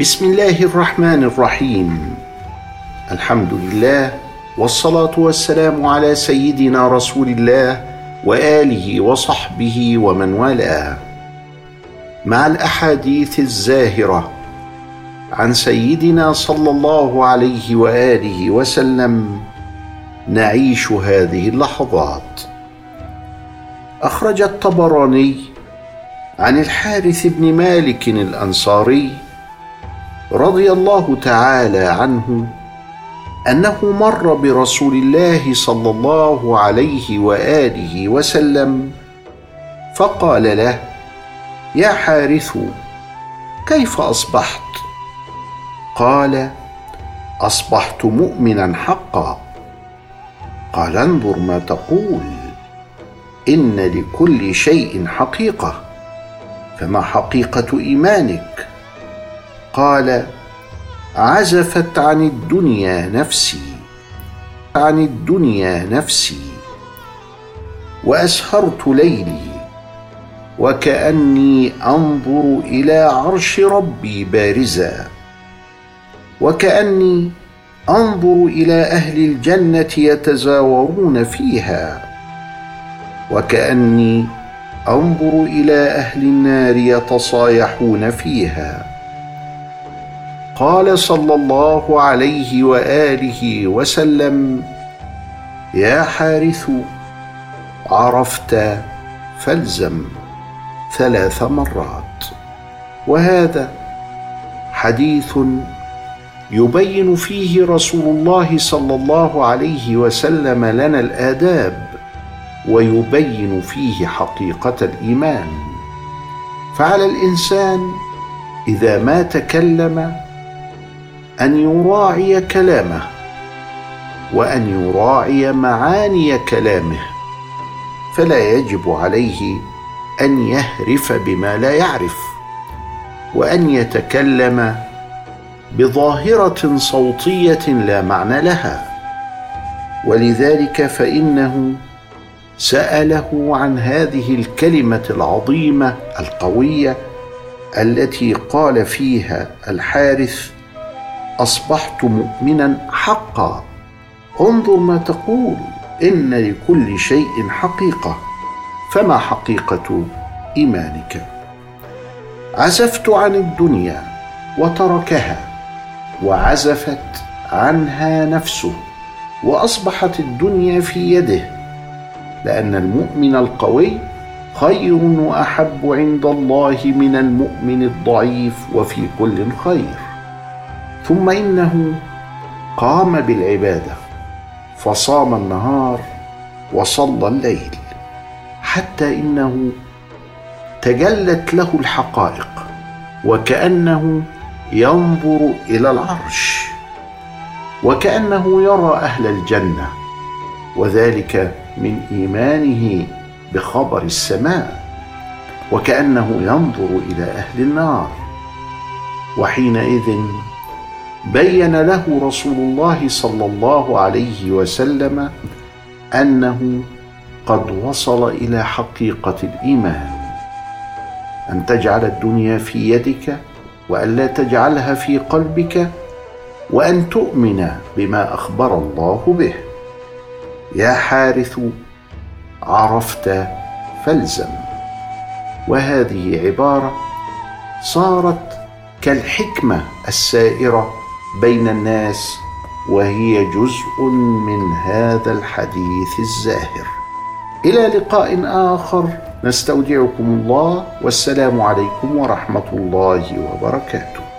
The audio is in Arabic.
بسم الله الرحمن الرحيم الحمد لله والصلاه والسلام على سيدنا رسول الله واله وصحبه ومن والاه مع الاحاديث الزاهره عن سيدنا صلى الله عليه واله وسلم نعيش هذه اللحظات اخرج الطبراني عن الحارث بن مالك الانصاري رضي الله تعالى عنه أنه مر برسول الله صلى الله عليه وآله وسلم فقال له يا حارث كيف اصبحت قال أصبحت مؤمنا حقا. قال انظر ما تقول إن لكل شيء حقيقة فما حقيقة إيمانك؟ قال عزفت عن الدنيا نفسي عن الدنيا نفسي وأسهرت ليلي وكأني أنظر إلى عرش ربي بارزا وكأني أنظر إلى أهل الجنة يتزاورون فيها وكأني أنظر إلى أهل النار يتصايحون فيها. قال صلى الله عليه وآله وسلم يا حارث عرفت فالزم ثلاث مرات وهذا حديث يبين فيه رسول الله صلى الله عليه وسلم لنا الآداب ويبين فيه حقيقة الإيمان. فعلى الإنسان إذا ما تكلم أن يراعي كلامه وأن يراعي معاني كلامه فلا يجب عليه أن يهرف بما لا يعرف وأن يتكلم بظاهرة صوتية لا معنى لها. ولذلك فإنه سأله عن هذه الكلمة العظيمة القوية التي قال فيها الحارث أصبحت مؤمنا حقا. انظر ما تقول إن لكل شيء حقيقة. فما حقيقة إيمانك؟ عزفت عن الدنيا وتركها وعزفت عنها نفسه وأصبحت الدنيا في يده. لأن المؤمن القوي خير وأحب عند الله من المؤمن الضعيف وفي كل خير. ثم إنه قام بالعبادة فصام النهار وصلى الليل حتى إنه تجلت له الحقائق وكأنه ينظر إلى العرش وكأنه يرى أهل الجنة وذلك من إيمانه بخبر السماء وكأنه ينظر إلى أهل النار وحينئذ بين له رسول الله صلى الله عليه وسلم أنه قد وصل إلى حقيقة الإيمان. أن تجعل الدنيا في يدك والا تجعلها في قلبك وأن تؤمن بما أخبر الله به. يا حارث عرفت فالزم. وهذه عبارة صارت كالحكمة السائرة بين الناس وهي جزء من هذا الحديث الزاهر. إلى لقاء آخر. نستودعكم الله والسلام عليكم ورحمة الله وبركاته.